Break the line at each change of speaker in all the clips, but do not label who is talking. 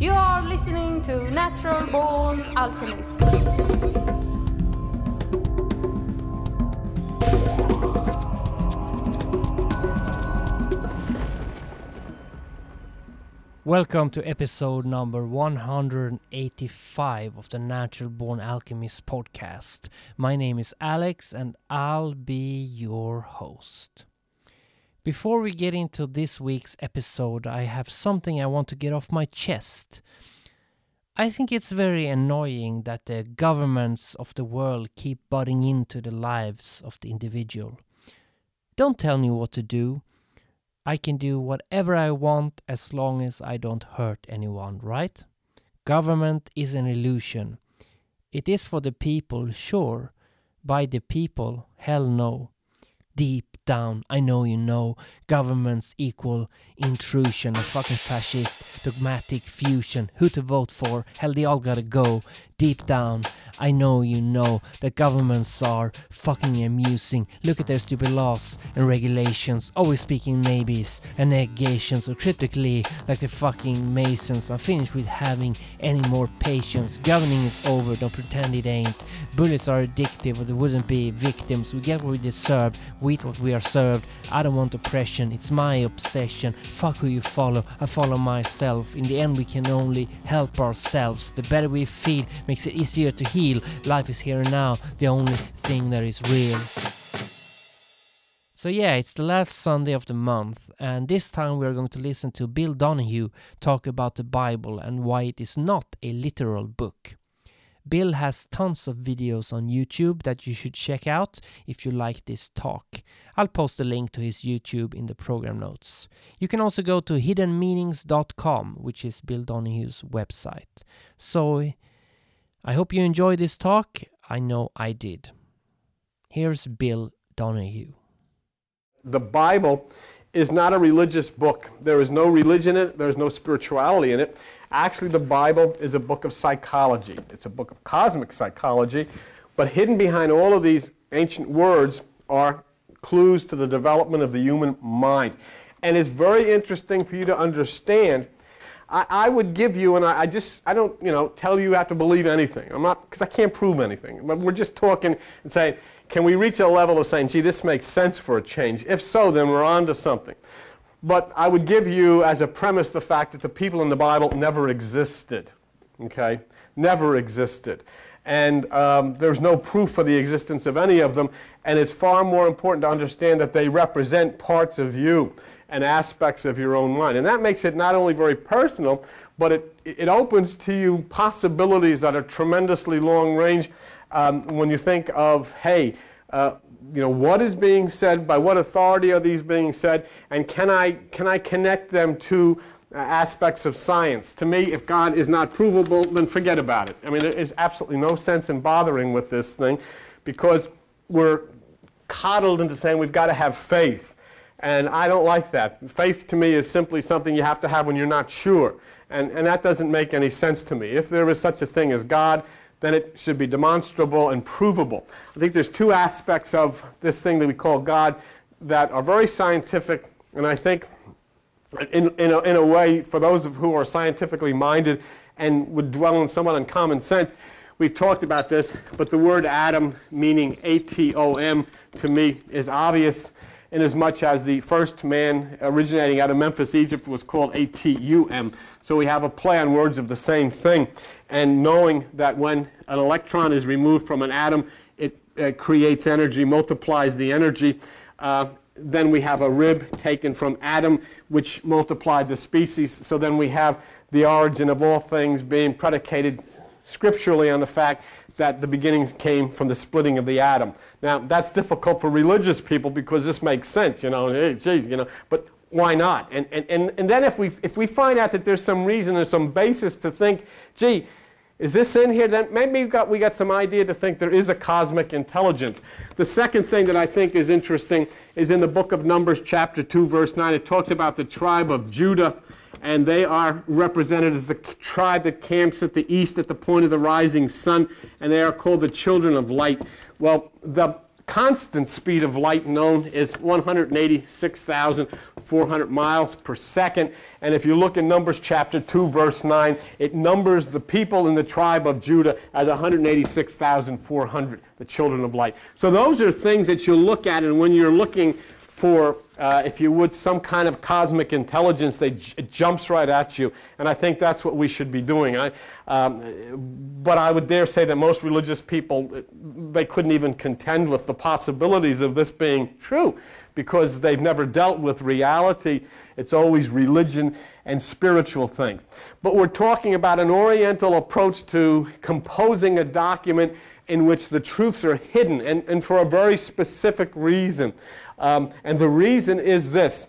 You are listening to Natural Born Alchemist.
Welcome to episode number 185 of the Natural Born Alchemist podcast. My name is Alex and I'll be your host. Before we get into this week's episode, I have something I want to get off my chest. I think it's very annoying that the governments of the world keep butting into the lives of the individual. Don't tell me what to do. I can do whatever I want as long as I don't hurt anyone, right? Government is an illusion. It is for the people, sure. By the people, hell no. Deep down, I know you know, governments equal intrusion, a fucking fascist, dogmatic fusion. Who to vote for? Hell, they all gotta go. Deep down, I know you know that governments are fucking amusing. Look at their stupid laws and regulations, always speaking maybes and negations, or critically, like the fucking masons. I'm finished with having any more patience. Governing is over, don't pretend it ain't. Bullets are addictive, or they wouldn't be victims. We get what we deserve, we eat what we are served. I don't want oppression, it's my obsession. Fuck who you follow, I follow myself. In the end, we can only help ourselves. The better we feel makes it easier to heal. Life is here and now, the only thing that is real. So, yeah, it's the last Sunday of the month, and this time we are going to listen to Bill Donahue talk about the Bible and why it is not a literal book. Bill has tons of videos on YouTube that you should check out if you like this talk. I'll post a link to his YouTube in the program notes. You can also go to hiddenmeanings.com, which is Bill Donahue's website. So, I hope you enjoyed this talk. I know I did. Here's Bill Donahue.
The Bible is not a religious book. There is no religion in it, there's no spirituality in it. Actually, the Bible is a book of psychology. It's a book of cosmic psychology, but hidden behind all of these ancient words are clues to the development of the human mind. And it's very interesting for you to understand. I, I would give you, and I, I, just, I don't, you know, tell you have to believe anything. I'm not, because I can't prove anything. But we're just talking and saying, can we reach a level of saying, gee, this makes sense for a change? If so, then we're on to something. But I would give you as a premise the fact that the people in the Bible never existed. Okay? Never existed. And um, there's no proof for the existence of any of them. And it's far more important to understand that they represent parts of you and aspects of your own mind. And that makes it not only very personal, but it, it opens to you possibilities that are tremendously long range um, when you think of, hey, uh, you know, what is being said, by what authority are these being said, and can I, can I connect them to uh, aspects of science? To me, if God is not provable, then forget about it. I mean, there is absolutely no sense in bothering with this thing because we're coddled into saying we've got to have faith. And I don't like that. Faith to me is simply something you have to have when you're not sure. And, and that doesn't make any sense to me. If there is such a thing as God, then it should be demonstrable and provable. I think there's two aspects of this thing that we call God that are very scientific, and I think in, in, a, in a way, for those of who are scientifically minded and would dwell in somewhat on common sense, we've talked about this, but the word atom, meaning A-T-O-M, to me is obvious inasmuch as the first man originating out of Memphis, Egypt, was called A-T-U-M. So we have a play on words of the same thing. And knowing that when an electron is removed from an atom, it uh, creates energy, multiplies the energy. Uh, then we have a rib taken from Adam, which multiplied the species. So then we have the origin of all things being predicated scripturally on the fact that the beginnings came from the splitting of the atom. Now, that's difficult for religious people because this makes sense, you know, hey, geez, you know, but why not? And, and, and, and then if we, if we find out that there's some reason or some basis to think, gee, is this in here? Then maybe we got, we got some idea to think there is a cosmic intelligence. The second thing that I think is interesting is in the book of Numbers, chapter 2, verse 9. It talks about the tribe of Judah and they are represented as the tribe that camps at the east at the point of the rising sun, and they are called the children of light. Well, the constant speed of light known is 186,400 miles per second. And if you look in Numbers chapter 2, verse 9, it numbers the people in the tribe of Judah as 186,400, the children of light. So those are things that you look at, and when you're looking for, uh, if you would, some kind of cosmic intelligence, they, it jumps right at you. And I think that's what we should be doing. I, um, but I would dare say that most religious people, they couldn't even contend with the possibilities of this being true because they've never dealt with reality. It's always religion and spiritual things. But we're talking about an oriental approach to composing a document in which the truths are hidden and, and for a very specific reason. Um, and the reason is this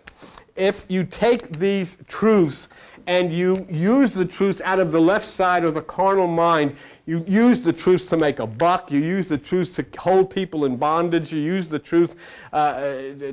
if you take these truths and you use the truths out of the left side of the carnal mind, you use the truths to make a buck, you use the truths to hold people in bondage, you use the truth uh,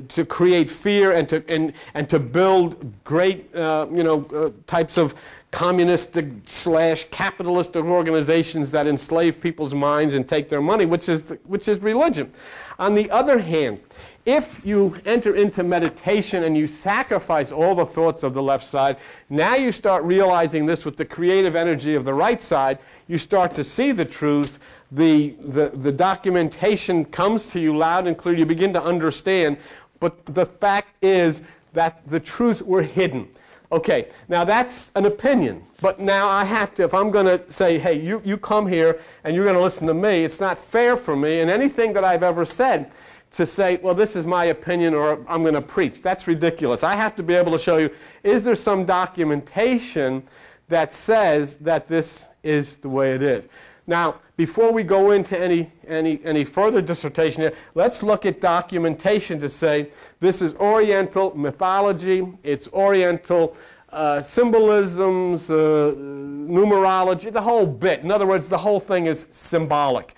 to create fear and to, and, and to build great uh, you know, uh, types of communistic slash capitalist organizations that enslave people's minds and take their money, which is, which is religion. On the other hand, if you enter into meditation and you sacrifice all the thoughts of the left side, now you start realizing this with the creative energy of the right side. You start to see the truth. The, the, the documentation comes to you loud and clear. You begin to understand. But the fact is that the truths were hidden. Okay, now that's an opinion, but now I have to, if I'm going to say, hey, you, you come here and you're going to listen to me, it's not fair for me, and anything that I've ever said to say, well, this is my opinion or I'm going to preach. That's ridiculous. I have to be able to show you, is there some documentation that says that this is the way it is? Now, before we go into any, any, any further dissertation here, let's look at documentation to say this is Oriental mythology, it's Oriental uh, symbolisms, uh, numerology, the whole bit. In other words, the whole thing is symbolic.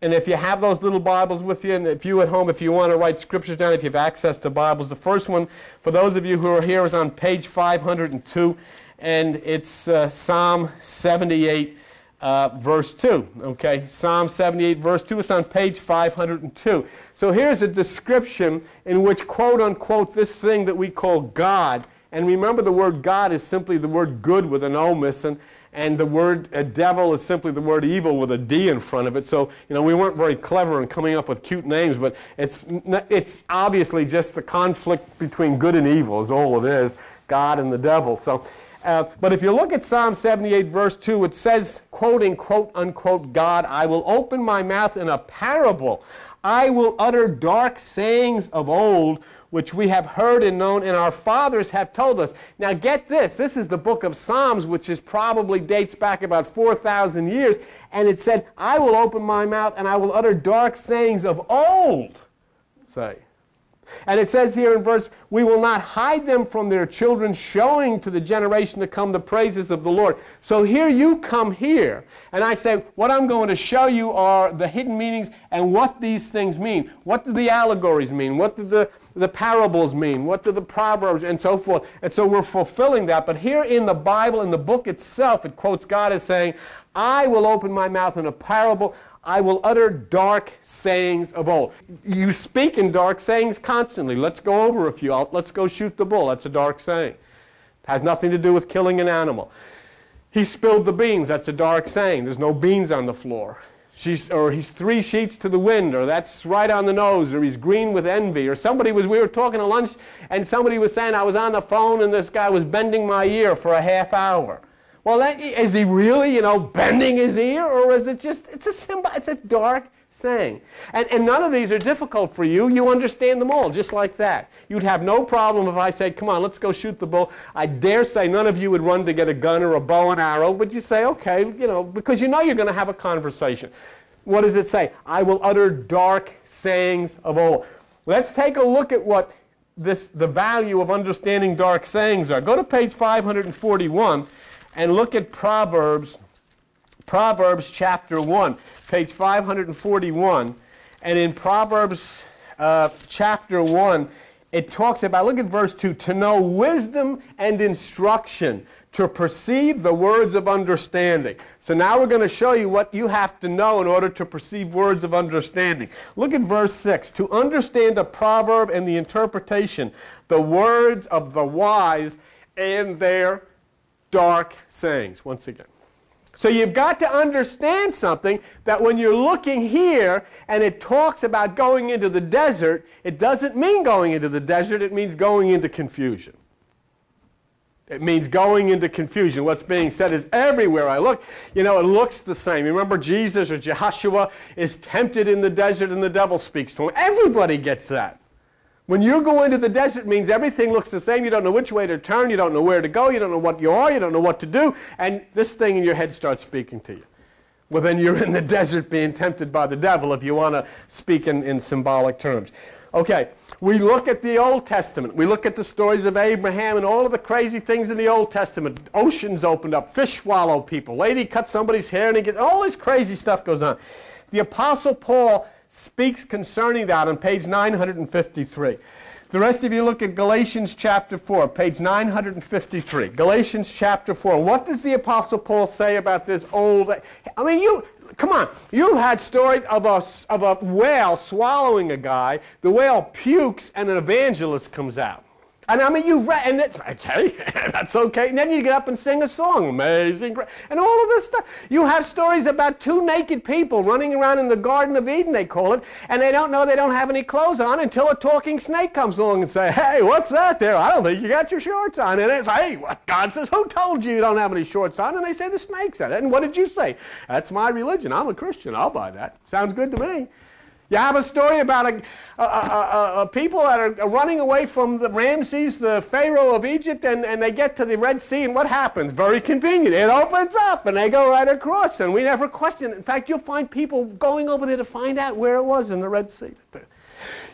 And if you have those little Bibles with you, and if you at home, if you want to write scriptures down, if you have access to Bibles, the first one, for those of you who are here, is on page 502, and it's uh, Psalm 78, uh, verse 2. Okay, Psalm 78, verse 2, it's on page 502. So here's a description in which, quote unquote, this thing that we call God, and remember the word God is simply the word good with an O missing and the word a devil is simply the word evil with a D in front of it. So, you know, we weren't very clever in coming up with cute names, but it's, it's obviously just the conflict between good and evil is all it is, God and the devil. So, uh, but if you look at Psalm 78, verse 2, it says, quoting, quote unquote, God, I will open my mouth in a parable. I will utter dark sayings of old which we have heard and known and our fathers have told us. Now get this, this is the book of Psalms, which is probably dates back about 4,000 years, and it said, I will open my mouth and I will utter dark sayings of old. Say. And it says here in verse, we will not hide them from their children, showing to the generation to come the praises of the Lord. So here you come here, and I say, what I'm going to show you are the hidden meanings and what these things mean. What do the allegories mean? What do the, the parables mean? What do the proverbs and so forth? And so we're fulfilling that. But here in the Bible, in the book itself, it quotes God as saying, I will open my mouth in a parable. I will utter dark sayings of old. You speak in dark sayings constantly. Let's go over a few. Let's go shoot the bull. That's a dark saying. It has nothing to do with killing an animal. He spilled the beans. That's a dark saying. There's no beans on the floor. She's, or he's three sheets to the wind, or that's right on the nose, or he's green with envy, or somebody was, we were talking at lunch, and somebody was saying, I was on the phone and this guy was bending my ear for a half hour. Well, that, is he really, you know, bending his ear, or is it just, it's a symbol, it's a dark saying. And, and none of these are difficult for you. You understand them all, just like that. You'd have no problem if I said, come on, let's go shoot the bull. I dare say none of you would run to get a gun or a bow and arrow, but you say, okay, you know, because you know you're going to have a conversation. What does it say? I will utter dark sayings of old. Let's take a look at what this, the value of understanding dark sayings are. Go to page 541 and look at Proverbs, Proverbs chapter 1, page 541. And in Proverbs uh, chapter 1, it talks about, look at verse 2, to know wisdom and instruction, to perceive the words of understanding. So now we're going to show you what you have to know in order to perceive words of understanding. Look at verse 6. To understand a proverb and the interpretation, the words of the wise and their dark sayings. Once again. So you've got to understand something that when you're looking here and it talks about going into the desert, it doesn't mean going into the desert, it means going into confusion. It means going into confusion. What's being said is everywhere I look, you know, it looks the same. Remember Jesus or Jehoshua is tempted in the desert and the devil speaks to him. Everybody gets that. When you go into the desert, means everything looks the same. You don't know which way to turn. You don't know where to go. You don't know what you are. You don't know what to do. And this thing in your head starts speaking to you. Well, then you're in the desert being tempted by the devil if you want to speak in, in symbolic terms. Okay, we look at the Old Testament. We look at the stories of Abraham and all of the crazy things in the Old Testament. Oceans opened up, fish swallow people, lady cut somebody's hair, and he gets, all this crazy stuff goes on. The Apostle Paul speaks concerning that on page 953. The rest of you look at Galatians chapter 4, page 953. Galatians chapter 4. What does the Apostle Paul say about this old. I mean, you. Come on. You've had stories of a, of a whale swallowing a guy. The whale pukes and an evangelist comes out. And I mean, you've read, and it's, I tell you, that's okay. And then you get up and sing a song, Amazing and all of this stuff. You have stories about two naked people running around in the Garden of Eden, they call it, and they don't know they don't have any clothes on until a talking snake comes along and say, Hey, what's that there? I don't think you got your shorts on. And it's, Hey, what? God says, Who told you you don't have any shorts on? And they say, The snake said it. And what did you say? That's my religion. I'm a Christian. I'll buy that. Sounds good to me. You have a story about a, a, a, a, people that are running away from the Ramses, the Pharaoh of Egypt, and, and they get to the Red Sea, and what happens? Very convenient. It opens up, and they go right across, and we never question it. In fact, you'll find people going over there to find out where it was in the Red Sea.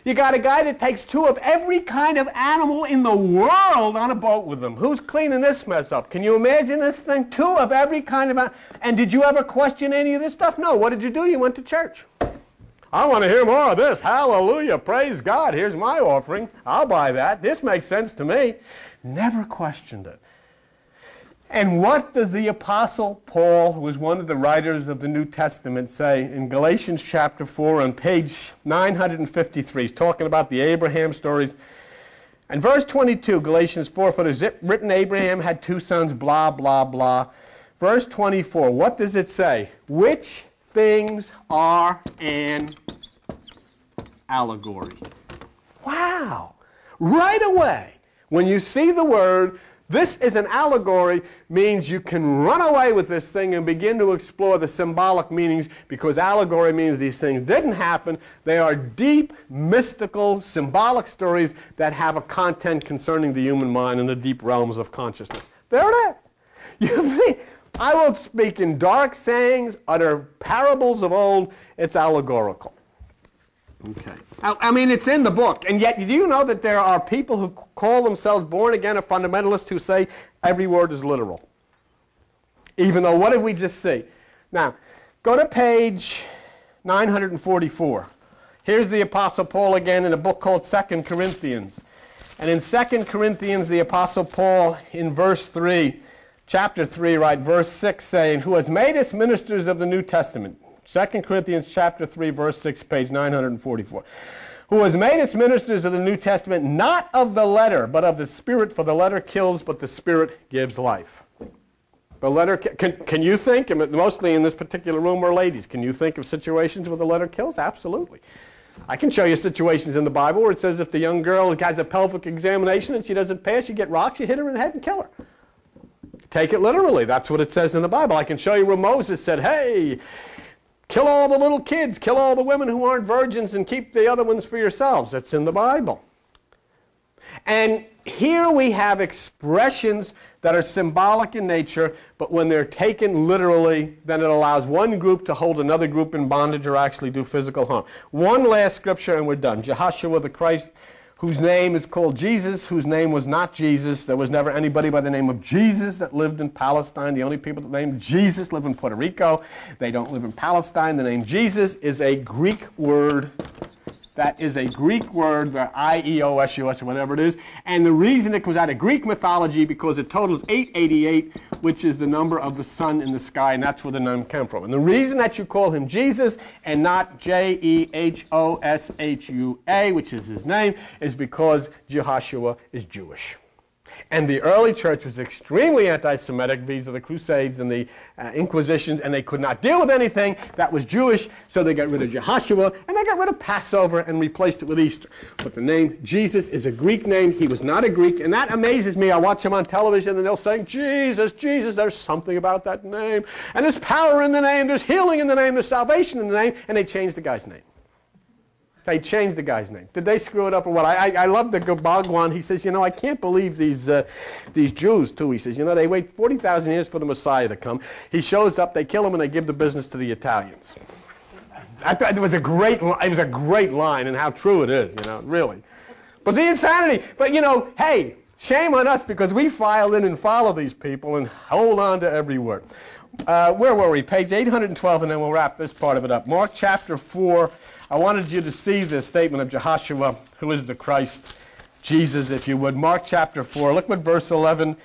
You got a guy that takes two of every kind of animal in the world on a boat with him. Who's cleaning this mess up? Can you imagine this thing? Two of every kind of. And did you ever question any of this stuff? No. What did you do? You went to church. I want to hear more of this. Hallelujah. Praise God. Here's my offering. I'll buy that. This makes sense to me. Never questioned it. And what does the Apostle Paul, who is one of the writers of the New Testament, say in Galatians chapter 4 on page 953? He's talking about the Abraham stories. And verse 22, Galatians 4, for it is written Abraham had two sons, blah, blah, blah. Verse 24, what does it say? Which things are an allegory. Wow! Right away, when you see the word, this is an allegory, means you can run away with this thing and begin to explore the symbolic meanings because allegory means these things didn't happen. They are deep, mystical, symbolic stories that have a content concerning the human mind and the deep realms of consciousness. There it is. You I will speak in dark sayings, utter parables of old. It's allegorical. Okay. I, mean, it's in the book. And yet, do you know that there are people who call themselves born again or fundamentalists who say every word is literal? Even though, what did we just see? Now, go to page 944. Here's the Apostle Paul again in a book called Second Corinthians. And in Second Corinthians, the Apostle Paul, in verse 3, chapter 3, right, verse 6, saying, Who has made us ministers of the New Testament. 2 Corinthians chapter 3, verse 6, page 944. Who has made us ministers of the New Testament, not of the letter, but of the Spirit, for the letter kills, but the Spirit gives life. The letter, can, can you think, mostly in this particular room are ladies, can you think of situations where the letter kills? Absolutely. I can show you situations in the Bible where it says if the young girl has a pelvic examination and she doesn't pass, you get rocks, you hit her in the head and kill her. Take it literally. That's what it says in the Bible. I can show you where Moses said, hey, kill all the little kids, kill all the women who aren't virgins, and keep the other ones for yourselves. That's in the Bible. And here we have expressions that are symbolic in nature, but when they're taken literally, then it allows one group to hold another group in bondage or actually do physical harm. One last scripture and we're done. Jehoshua the Christ whose name is called Jesus, whose name was not Jesus. There was never anybody by the name of Jesus that lived in Palestine. The only people that named Jesus live in Puerto Rico. They don't live in Palestine. The name Jesus is a Greek word That is a Greek word, the I-E-O-S-U-S or whatever it is. And the reason it comes out of Greek mythology because it totals 888, which is the number of the sun in the sky, and that's where the name came from. And the reason that you call him Jesus and not J-E-H-O-S-H-U-A, which is his name, is because Jehoshua is Jewish. And the early church was extremely anti Semitic. These are the Crusades and the uh, Inquisitions, and they could not deal with anything that was Jewish, so they got rid of Jehoshua and they got rid of Passover and replaced it with Easter. But the name Jesus is a Greek name. He was not a Greek, and that amazes me. I watch him on television and they'll say, Jesus, Jesus, there's something about that name. And there's power in the name, there's healing in the name, there's salvation in the name, and they changed the guy's name. They changed the guy's name. Did they screw it up or what? I, I, I love the Bhagwan. He says, you know, I can't believe these, uh, these Jews, too. He says, you know, they wait 40,000 years for the Messiah to come. He shows up, they kill him, and they give the business to the Italians. I thought it was a great, it was a great line, and how true it is, you know, really. But the insanity. But, you know, hey, shame on us because we file in and follow these people and hold on to every word. Uh, where were we? Page 812, and then we'll wrap this part of it up. Mark chapter 4. I wanted you to see this statement of Jehoshua, who is the Christ, Jesus, if you would. Mark chapter 4. Look what verse 11.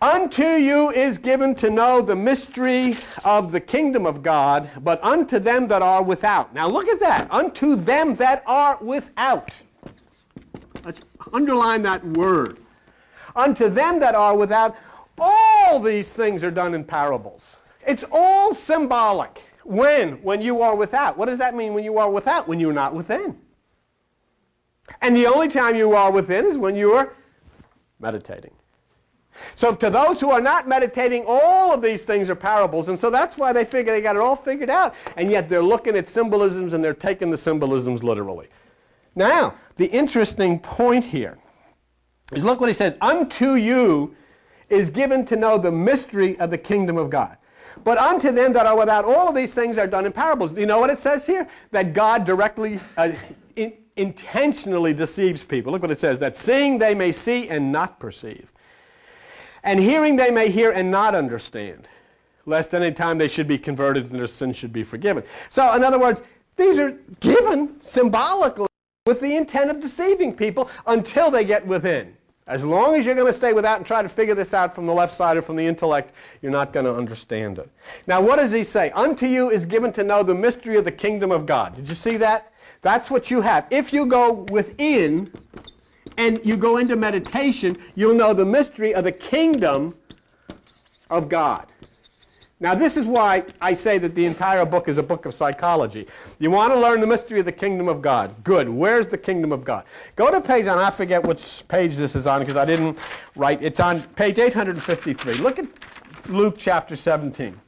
Unto you is given to know the mystery of the kingdom of God, but unto them that are without. Now look at that. Unto them that are without. Let's underline that word. Unto them that are without, all these things are done in parables. It's all symbolic. When? When you are without. What does that mean when you are without? When you're not within. And the only time you are within is when you are meditating. So to those who are not meditating, all of these things are parables. And so that's why they figure they got it all figured out. And yet they're looking at symbolisms and they're taking the symbolisms literally. Now, the interesting point here is look what he says. Unto you is given to know the mystery of the kingdom of God. But unto them that are without, all of these things are done in parables. Do you know what it says here? That God directly, uh, in, intentionally deceives people. Look what it says that seeing they may see and not perceive, and hearing they may hear and not understand, lest any time they should be converted and their sins should be forgiven. So, in other words, these are given symbolically with the intent of deceiving people until they get within. As long as you're going to stay without and try to figure this out from the left side or from the intellect, you're not going to understand it. Now, what does he say? Unto you is given to know the mystery of the kingdom of God. Did you see that? That's what you have. If you go within and you go into meditation, you'll know the mystery of the kingdom of God. Now, this is why I say that the entire book is a book of psychology. You want to learn the mystery of the kingdom of God. Good. Where's the kingdom of God? Go to page, and I forget which page this is on because I didn't write. It's on page 853. Look at Luke chapter 17,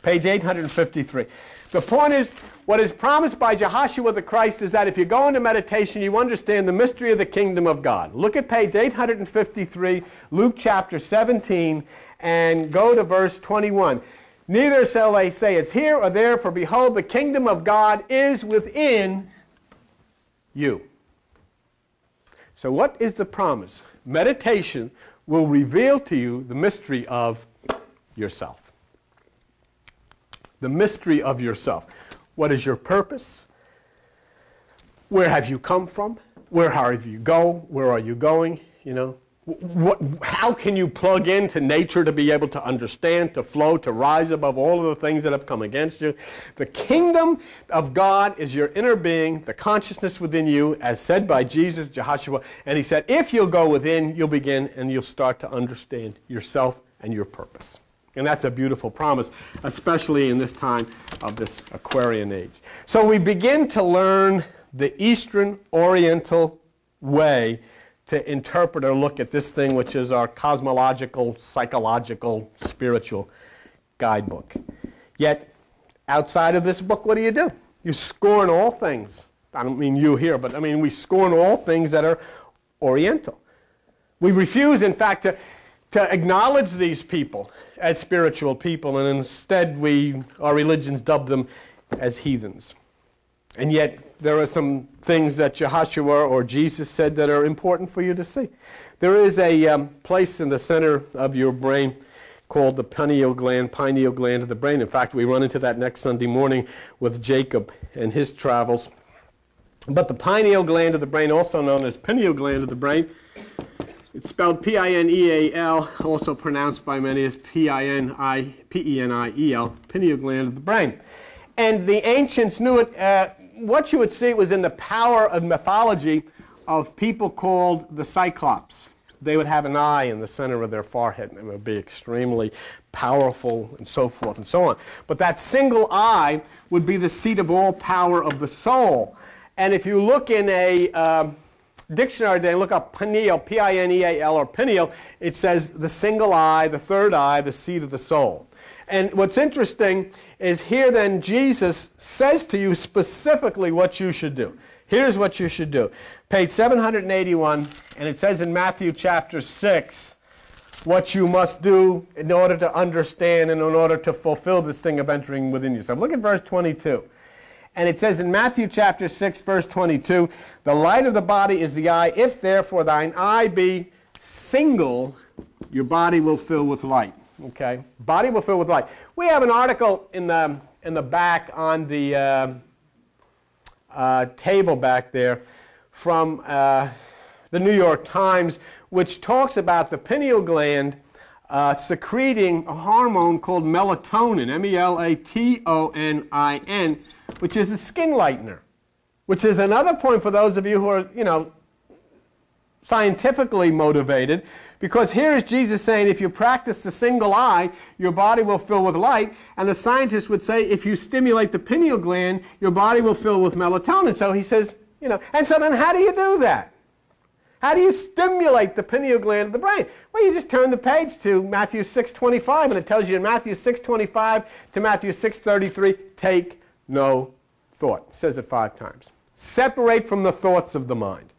page 853. The point is, what is promised by Jehoshua the Christ is that if you go into meditation, you understand the mystery of the kingdom of God. Look at page 853, Luke chapter 17, and go to verse 21. Neither shall they say it's here or there, for behold, the kingdom of God is within you. So, what is the promise? Meditation will reveal to you the mystery of yourself. The mystery of yourself. What is your purpose? Where have you come from? Where have you go? Where are you going? You know, what, how can you plug into nature to be able to understand, to flow, to rise above all of the things that have come against you? The kingdom of God is your inner being, the consciousness within you, as said by Jesus, Jehoshua. And he said, if you'll go within, you'll begin and you'll start to understand yourself and your purpose. And that's a beautiful promise, especially in this time of this Aquarian age. So we begin to learn the Eastern Oriental way to interpret or look at this thing, which is our cosmological, psychological, spiritual guidebook. Yet, outside of this book, what do you do? You scorn all things. I don't mean you here, but I mean we scorn all things that are Oriental. We refuse, in fact, to, to acknowledge these people as spiritual people, and instead we, our religions dub them as heathens. And yet, there are some things that Jehoshua or Jesus said that are important for you to see. There is a um, place in the center of your brain called the pineal gland, pineal gland of the brain. In fact, we run into that next Sunday morning with Jacob and his travels. But the pineal gland of the brain, also known as pineal gland of the brain, it's spelled P-I-N-E-A-L, also pronounced by many as P-I-N-I, P-E-N-I-E-L, pineal gland of the brain. And the ancients knew it. Uh, what you would see was in the power of mythology of people called the Cyclops. They would have an eye in the center of their forehead, and it would be extremely powerful, and so forth and so on. But that single eye would be the seat of all power of the soul. And if you look in a um, dictionary today, look up pineal, P-I-N-E-A-L, or pineal, it says the single eye, the third eye, the seat of the soul. And what's interesting is here then Jesus says to you specifically what you should do. Here's what you should do. Page 781, and it says in Matthew chapter 6 what you must do in order to understand and in order to fulfill this thing of entering within yourself. Look at verse 22. And it says in Matthew chapter 6, verse 22, the light of the body is the eye. If therefore thine eye be single, your body will fill with light. Okay? Body will fill with light. We have an article in the, in the back on the uh, uh, table back there from uh, the New York Times, which talks about the pineal gland uh, secreting a hormone called melatonin, M E L A T O N I N which is a skin lightener, which is another point for those of you who are, you know, scientifically motivated, because here is Jesus saying if you practice the single eye, your body will fill with light, and the scientists would say if you stimulate the pineal gland, your body will fill with melatonin. So he says, you know, and so then how do you do that? How do you stimulate the pineal gland of the brain? Well, you just turn the page to Matthew 6:25 and it tells you in Matthew 6:25 to Matthew 6:33, take no thought. It says it five times. Separate from the thoughts of the mind.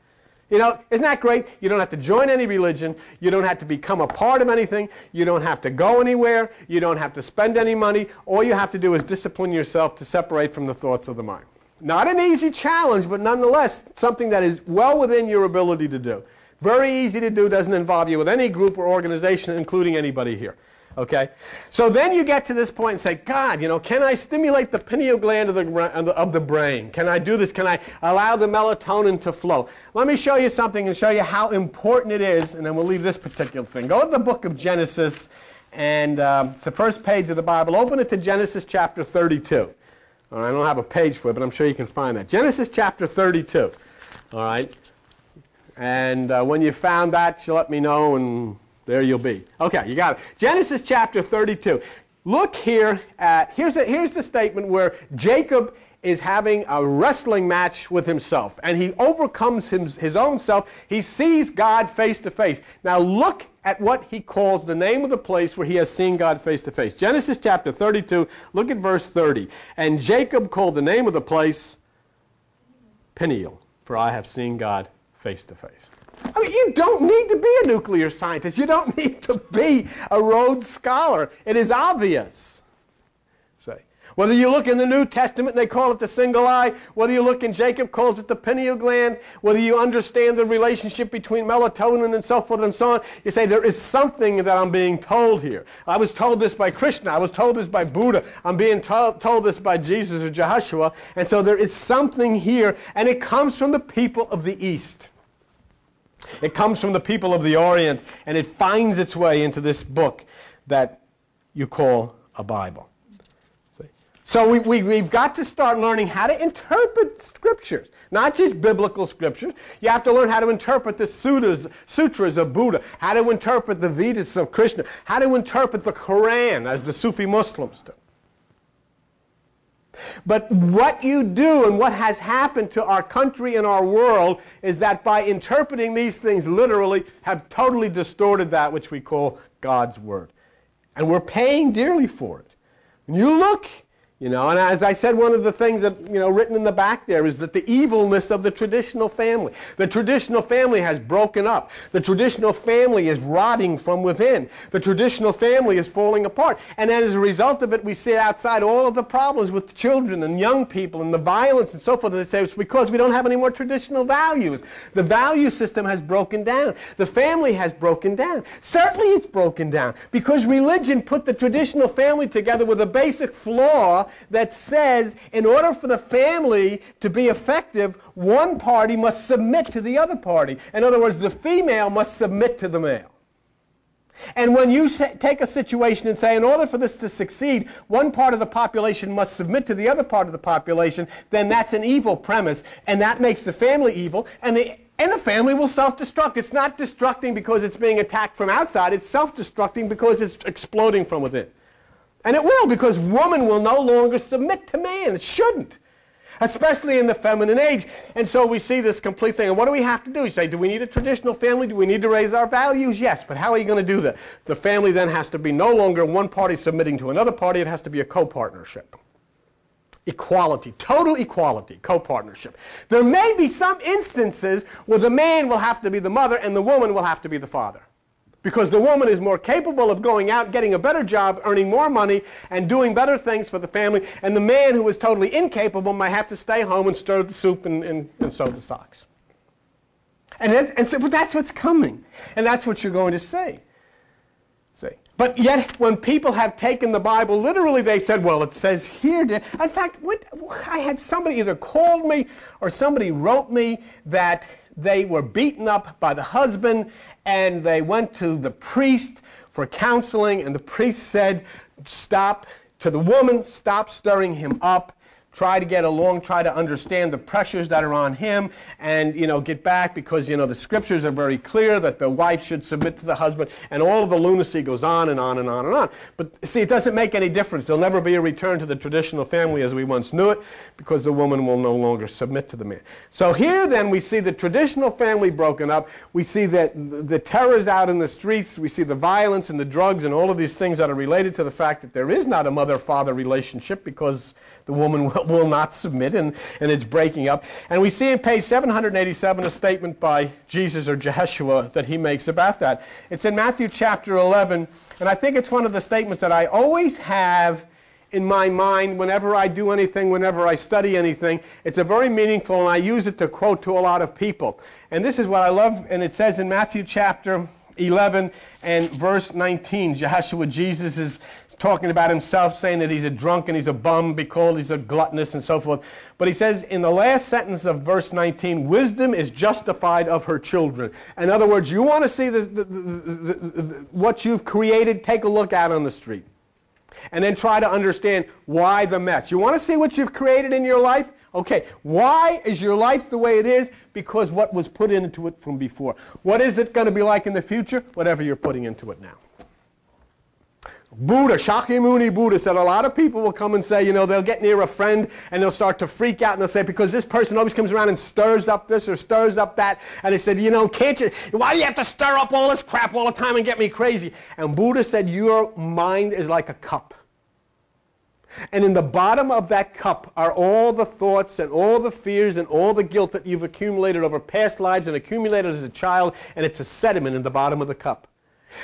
You know, isn't that great? You don't have to join any religion. You don't have to become a part of anything. You don't have to go anywhere. You don't have to spend any money. All you have to do is discipline yourself to separate from the thoughts of the mind. Not an easy challenge, but nonetheless something that is well within your ability to do. Very easy to do, doesn't involve you with any group or organization, including anybody here. Okay? So then you get to this point and say, God, you know, can I stimulate the pineal gland of the, of the brain? Can I do this? Can I allow the melatonin to flow? Let me show you something and show you how important it is, and then we'll leave this particular thing. Go to the book of Genesis, and um, it's the first page of the Bible. Open it to Genesis chapter 32. All right, I don't have a page for it, but I'm sure you can find that. Genesis chapter 32. All right? And uh, when you found that, you let me know, and there you'll be. Okay, you got it. Genesis chapter 32. Look here at, here's, here's the statement where Jacob is having a wrestling match with himself and he overcomes his, his own self. He sees God face to face. Now look at what he calls the name of the place where he has seen God face to face. Genesis chapter 32, look at verse 30. And Jacob called the name of the place Peniel, for I have seen God face to face. I mean, you don't need to be a nuclear scientist. You don't need to be a Rhodes Scholar. It is obvious. Say. Whether you look in the New Testament and they call it the single eye, whether you look in Jacob calls it the pineal gland, whether you understand the relationship between melatonin and so forth and so on, you say there is something that I'm being told here. I was told this by Krishna. I was told this by Buddha. I'm being told, told this by Jesus or Joshua. And so there is something here, and it comes from the people of the East. It comes from the people of the Orient and it finds its way into this book that you call a Bible. So we, we, we've got to start learning how to interpret scriptures, not just biblical scriptures. You have to learn how to interpret the sutras, sutras of Buddha, how to interpret the Vedas of Krishna, how to interpret the Quran as the Sufi Muslims do. But what you do and what has happened to our country and our world is that by interpreting these things literally, have totally distorted that which we call God's Word. And we're paying dearly for it. When you look you know, and as I said, one of the things that, you know, written in the back there is that the evilness of the traditional family. The traditional family has broken up. The traditional family is rotting from within. The traditional family is falling apart. And as a result of it, we see outside all of the problems with children and young people and the violence and so forth. And they say it's because we don't have any more traditional values. The value system has broken down. The family has broken down. Certainly it's broken down because religion put the traditional family together with a basic flaw that says in order for the family to be effective, one party must submit to the other party. In other words, the female must submit to the male. And when you take a situation and say, in order for this to succeed, one part of the population must submit to the other part of the population, then that's an evil premise, and that makes the family evil, and the, and the family will self destruct. It's not destructing because it's being attacked from outside, it's self destructing because it's exploding from within. And it will, because woman will no longer submit to man. It shouldn't especially in the feminine age. And so we see this complete thing. And what do we have to do? You say, do we need a traditional family? Do we need to raise our values? Yes, but how are you going to do that? The family then has to be no longer one party submitting to another party, it has to be a co partnership. Equality, total equality, co partnership. There may be some instances where the man will have to be the mother and the woman will have to be the father because the woman is more capable of going out, getting a better job, earning more money, and doing better things for the family. And the man who is totally incapable might have to stay home and stir the soup and, and, and sew the socks. And, and so, but that's what's coming. And that's what you're going to see. See. But yet, when people have taken the Bible literally, they've said, well, it says here. In fact, what, I had somebody either called me or somebody wrote me that they were beaten up by the husband and they went to the priest for counseling, and the priest said, Stop to the woman, stop stirring him up try to get along, try to understand the pressures that are on him, and you know get back because you know the scriptures are very clear that the wife should submit to the husband, and all of the lunacy goes on and on and on and on. But see, it doesn't make any difference. There'll never be a return to the traditional family as we once knew it, because the woman will no longer submit to the man. So here, then, we see the traditional family broken up. We see that the terrors out in the streets. We see the violence and the drugs and all of these things that are related to the fact that there is not a mother-father relationship because the woman will will not submit, and, and it's breaking up. And we see in page 787 a statement by Jesus or Jeshua that he makes about that. It's in Matthew chapter 11, and I think it's one of the statements that I always have in my mind whenever I do anything, whenever I study anything. It's a very meaningful, and I use it to quote to a lot of people. And this is what I love, and it says in Matthew chapter 11 and verse 19. Joshua, Jesus is talking about himself, saying that he's a drunk and he's a bum because he's a gluttonous and so forth. But he says in the last sentence of verse 19, wisdom is justified of her children. In other words, you want to see the, the, the, what you've created, take a look out on the street. And then try to understand why the mess. You want to see what you've created in your life? Okay, why is your life the way it is? Because what was put into it from before. What is it going to be like in the future? Whatever you're putting into it now. Buddha, Shakyamuni Buddha said a lot of people will come and say, you know, they'll get near a friend and they'll start to freak out and they'll say, because this person always comes around and stirs up this or stirs up that. And they said, you know, can't you, why do you have to stir up all this crap all the time and get me crazy? And Buddha said, your mind is like a cup. And in the bottom of that cup are all the thoughts and all the fears and all the guilt that you've accumulated over past lives and accumulated as a child, and it's a sediment in the bottom of the cup.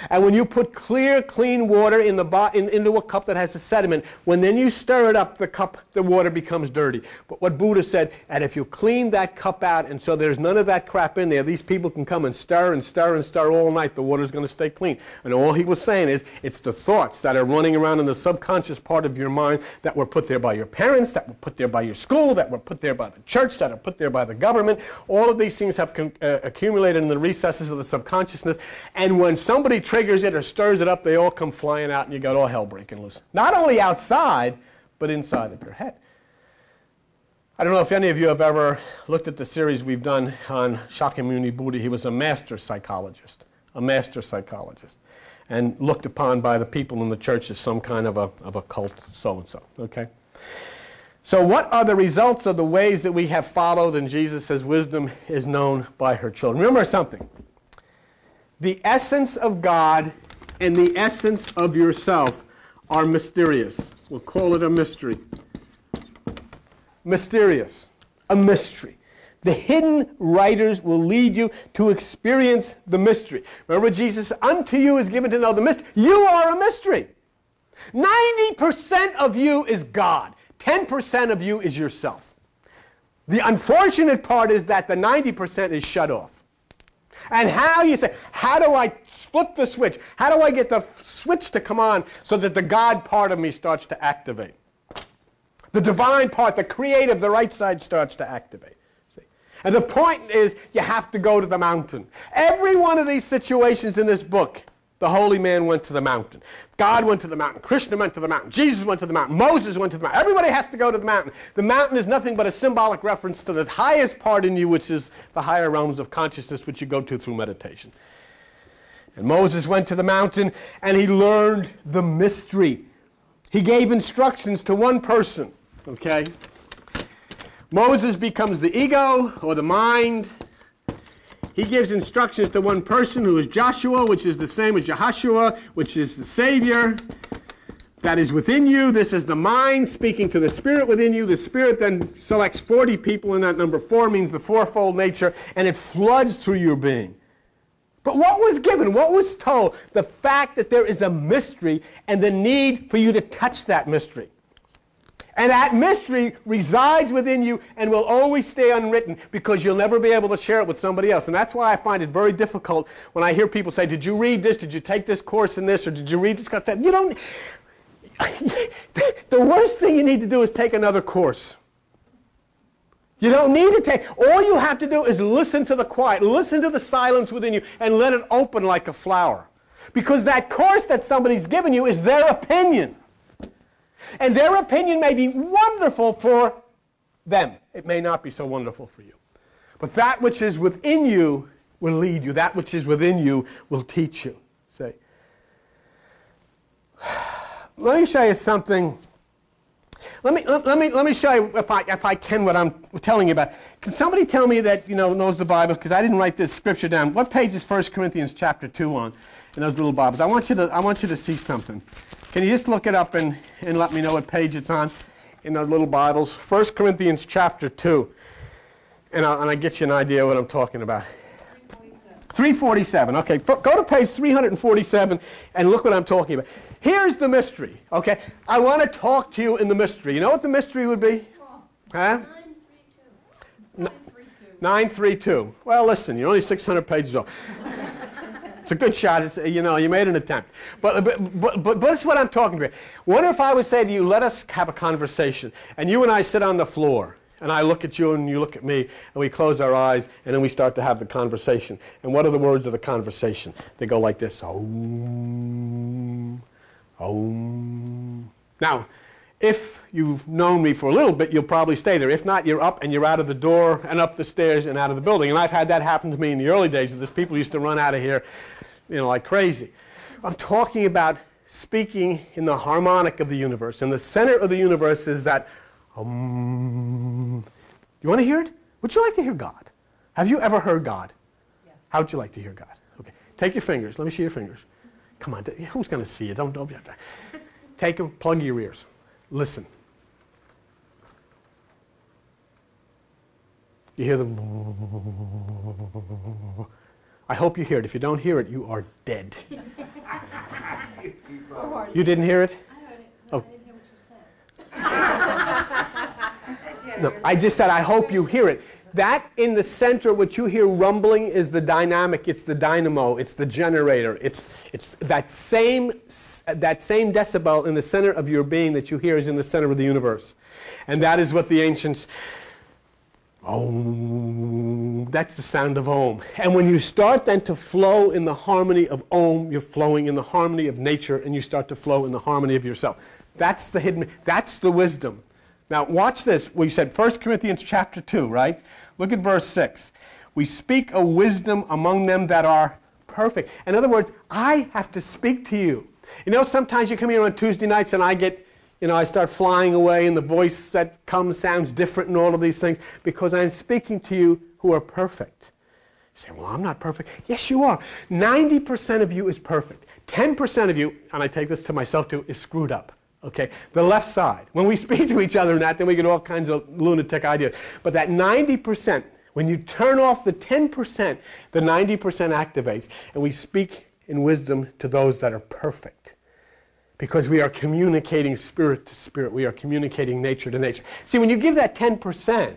And when you put clear, clean water in the bo- in, into a cup that has a sediment, when then you stir it up, the cup, the water becomes dirty. But what Buddha said, and if you clean that cup out, and so there's none of that crap in there, these people can come and stir and stir and stir all night. The water's going to stay clean. And all he was saying is, it's the thoughts that are running around in the subconscious part of your mind that were put there by your parents, that were put there by your school, that were put there by the church, that are put there by the government. All of these things have con- uh, accumulated in the recesses of the subconsciousness. And when somebody triggers it or stirs it up, they all come flying out and you got all hell breaking loose. Not only outside, but inside of your head. I don't know if any of you have ever looked at the series we've done on Shakyamuni Buddha. He was a master psychologist, a master psychologist, and looked upon by the people in the church as some kind of a, of a cult so and so. Okay? So, what are the results of the ways that we have followed? And Jesus wisdom is known by her children. Remember something the essence of God and the essence of yourself are mysterious. We'll call it a mystery. Mysterious, a mystery. The hidden writers will lead you to experience the mystery. Remember, Jesus, unto you is given to know the mystery. You are a mystery. 90% of you is God, 10% of you is yourself. The unfortunate part is that the 90% is shut off. And how you say, how do I flip the switch? How do I get the switch to come on so that the God part of me starts to activate? The divine part, the creative, the right side starts to activate. See? And the point is, you have to go to the mountain. Every one of these situations in this book, the holy man went to the mountain. God went to the mountain. Krishna went to the mountain. Jesus went to the mountain. Moses went to the mountain. Everybody has to go to the mountain. The mountain is nothing but a symbolic reference to the highest part in you, which is the higher realms of consciousness, which you go to through meditation. And Moses went to the mountain and he learned the mystery. He gave instructions to one person, okay? Moses becomes the ego or the mind. He gives instructions to one person who is Joshua, which is the same as Jehoshua, which is the Savior that is within you. This is the mind speaking to the spirit within you. The spirit then selects 40 people, and that number four means the fourfold nature, and it floods through your being. But what was given? What was told? The fact that there is a mystery and the need for you to touch that mystery. And that mystery resides within you and will always stay unwritten because you'll never be able to share it with somebody else. And that's why I find it very difficult when I hear people say, Did you read this? Did you take this course in this? Or did you read this? You don't. the worst thing you need to do is take another course. You don't need to take. All you have to do is listen to the quiet, listen to the silence within you, and let it open like a flower. Because that course that somebody's given you is their opinion. And their opinion may be wonderful for them. It may not be so wonderful for you. But that which is within you will lead you. That which is within you will teach you. Say. Let me show you something. Let me, let, let, me, let me show you, if I, if I can, what I'm telling you about. Can somebody tell me that, you know, knows the Bible? Because I didn't write this scripture down. What page is 1 Corinthians chapter 2 on in those little Bibles? I want you to, I want you to see something. Can you just look it up and, and let me know what page it's on in those little Bibles? 1 Corinthians chapter 2. And, i and I get you an idea what I'm talking about. 347. Okay, go to page 347 and look what I'm talking about. Here's the mystery. Okay, I want to talk to you in the mystery. You know what the mystery would be? Huh? 932. Well, listen, you're only 600 pages off. It's a good shot. It's, you know, you made an attempt. But, but, but, but, it's what I'm talking about. What if I would say to you, let us have a conversation, and you and I sit on the floor, and I look at you and you look at me, and we close our eyes, and then we start to have the conversation. And what are the words of the conversation? They go like this. Om, om. Now, if you've known me for a little bit, you'll probably stay there. If not, you're up and you're out of the door and up the stairs and out of the building. And I've had that happen to me in the early days. of This people used to run out of here you know, like crazy. I'm talking about speaking in the harmonic of the universe. And the center of the universe is that, um, you want to hear it? Would you like to hear God? Have you ever heard God? Yeah. How would you like to hear God? Okay, take your fingers. Let me see your fingers. Come on, who's going to see you? Don't, don't. Take them, plug your ears. Listen. You hear the I hope you hear it. If you don't hear it, you are dead. you didn't hear it?
I heard it.
Oh.
I didn't hear what you said.
No, I just said, I hope you hear it. That in the center, what you hear rumbling is the dynamic, it's the dynamo, it's the generator. It's, it's that, same, that same decibel in the center of your being that you hear is in the center of the universe. And that is what the ancients Om. That's the sound of Om. And when you start then to flow in the harmony of Om, you're flowing in the harmony of nature and you start to flow in the harmony of yourself. That's the hidden, that's the wisdom. Now watch this. We said 1 Corinthians chapter 2, right? Look at verse 6. We speak a wisdom among them that are perfect. In other words, I have to speak to you. You know, sometimes you come here on Tuesday nights and I get you know, I start flying away and the voice that comes sounds different and all of these things because I'm speaking to you who are perfect. You say, well, I'm not perfect. Yes, you are. 90% of you is perfect. 10% of you, and I take this to myself too, is screwed up. Okay? The left side. When we speak to each other and that, then we get all kinds of lunatic ideas. But that 90%, when you turn off the 10%, the 90% activates, and we speak in wisdom to those that are perfect because we are communicating spirit to spirit. We are communicating nature to nature. See, when you give that 10%,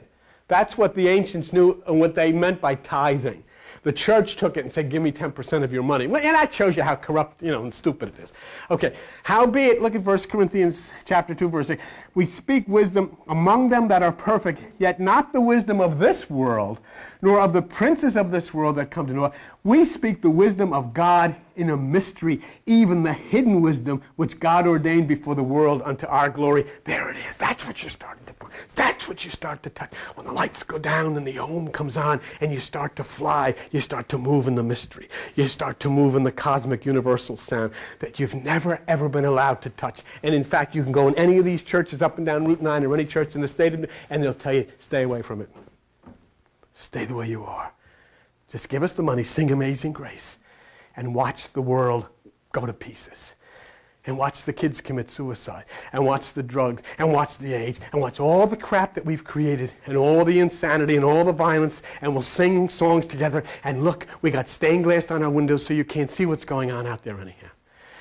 that's what the ancients knew and what they meant by tithing. The church took it and said, Give me 10% of your money. And that shows you how corrupt, you know, and stupid it is. Okay. Howbeit, look at 1 Corinthians chapter 2, verse 8. We speak wisdom among them that are perfect, yet not the wisdom of this world, nor of the princes of this world that come to know. We speak the wisdom of God in a mystery, even the hidden wisdom which God ordained before the world unto our glory. There it is. That's what you're starting to find. That's what you start to touch. When the lights go down and the Om comes on and you start to fly, you start to move in the mystery. You start to move in the cosmic universal sound that you've never ever been allowed to touch. And in fact, you can go in any of these churches up and down Route 9 or any church in the state of, and they'll tell you, stay away from it. Stay the way you are. Just give us the money, sing Amazing Grace, and watch the world go to pieces. And watch the kids commit suicide, and watch the drugs, and watch the age, and watch all the crap that we've created, and all the insanity, and all the violence, and we'll sing songs together. And look, we got stained glass on our windows so you can't see what's going on out there anyhow.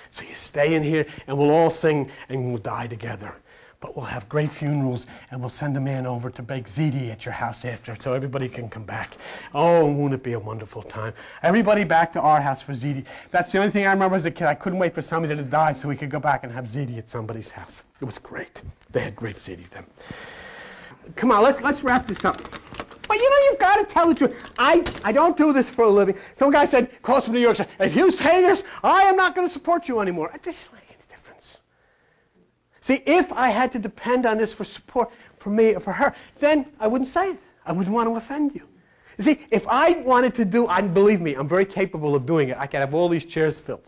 So you stay in here, and we'll all sing, and we'll die together. But we'll have great funerals, and we'll send a man over to bake ziti at your house after, so everybody can come back. Oh, won't it be a wonderful time? Everybody back to our house for ziti. That's the only thing I remember as a kid. I couldn't wait for somebody to die so we could go back and have ziti at somebody's house. It was great. They had great ziti then. Come on, let's let's wrap this up. But you know, you've got to tell the truth. I, I don't do this for a living. Some guy said, calls from New York, said, if you say this, I am not going to support you anymore. It doesn't make any difference. See, if I had to depend on this for support for me or for her, then I wouldn't say it. I wouldn't want to offend you. You see, if I wanted to do, and believe me, I'm very capable of doing it. I could have all these chairs filled.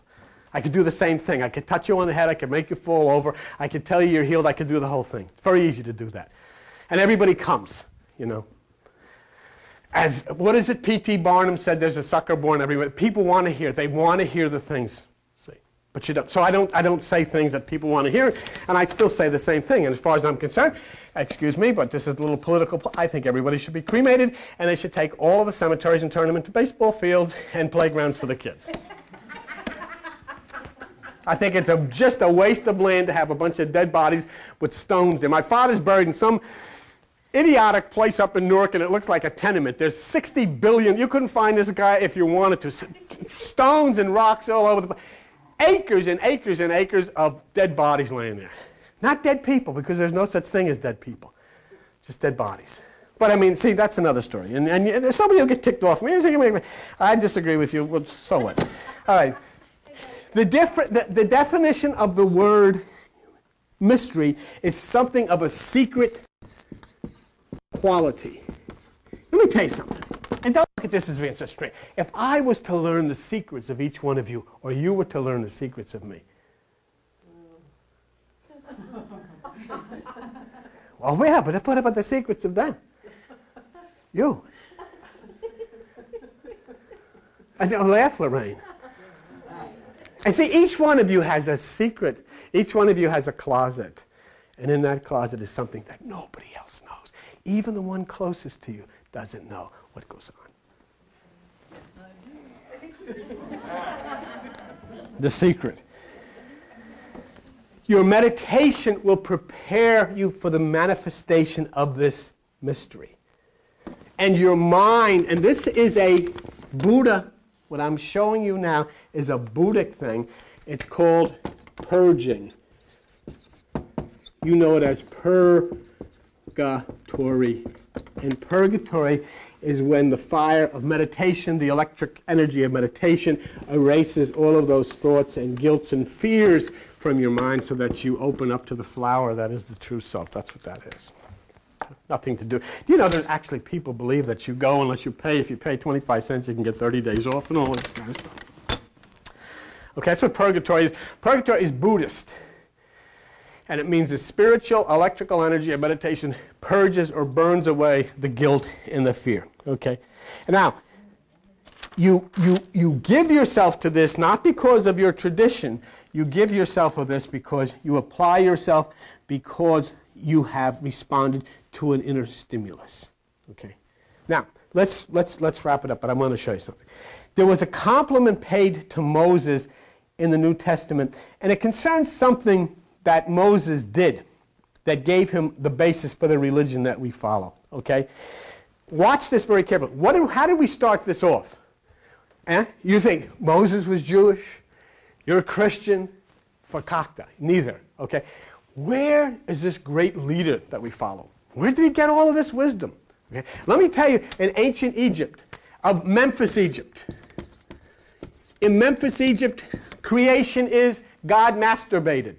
I could do the same thing. I could touch you on the head. I could make you fall over. I could tell you you're healed. I could do the whole thing. It's very easy to do that. And everybody comes, you know. As, what is it P.T. Barnum said, there's a sucker born everywhere. People want to hear. They want to hear the things. But you don't. So I don't, I don't say things that people want to hear, and I still say the same thing. And as far as I'm concerned, excuse me, but this is a little political. pl- I think everybody should be cremated, and they should take all of the cemeteries and turn them into baseball fields and playgrounds for the kids. I think it's a, just a waste of land to have a bunch of dead bodies with stones there. My father's buried in some idiotic place up in Newark, and it looks like a tenement. There's 60 billion. You couldn't find this guy if you wanted to. Stones and rocks all over the place. Acres and acres and acres of dead bodies laying there. Not dead people, because there's no such thing as dead people. Just dead bodies. But I mean, see, that's another story. And, and, and somebody will get ticked off. I disagree with you. Well, so what? All right. The, the, the definition of the word mystery is something of a secret quality. Let me tell you something. And don't look at this as straight. If I was to learn the secrets of each one of you, or you were to learn the secrets of me, well, yeah, but what about the secrets of them? You. I don't laugh, Lorraine. And see, each one of you has a secret. Each one of you has a closet. And in that closet is something that nobody else knows. Even the one closest to you doesn't know what goes on. The secret. Your meditation will prepare you for the manifestation of this mystery. And your mind, and this is a Buddha, what I'm showing you now is a Buddhic thing. It's called purging. You know it as purgatory. And purgatory is when the fire of meditation, the electric energy of meditation, erases all of those thoughts and guilts and fears from your mind so that you open up to the flower that is the true self. That's what that is. Nothing to do. Do you know that actually people believe that you go unless you pay? If you pay 25 cents, you can get 30 days off and all this kind of stuff. Okay, that's what purgatory is. Purgatory is Buddhist. And it means the spiritual electrical energy of meditation purges or burns away the guilt and the fear. Okay? Now, you, you, you give yourself to this not because of your tradition, you give yourself of this because you apply yourself because you have responded to an inner stimulus. Okay? Now, let's, let's, let's wrap it up, but I want to show you something. There was a compliment paid to Moses in the New Testament, and it concerns something that Moses did that gave him the basis for the religion that we follow. Okay? Watch this very carefully. What, how did we start this off? Eh? You think Moses was Jewish? You're a Christian? Fakakta. Neither. Okay? Where is this great leader that we follow? Where did he get all of this wisdom? Okay? Let me tell you, in ancient Egypt, of Memphis, Egypt, in Memphis, Egypt, creation is God masturbated.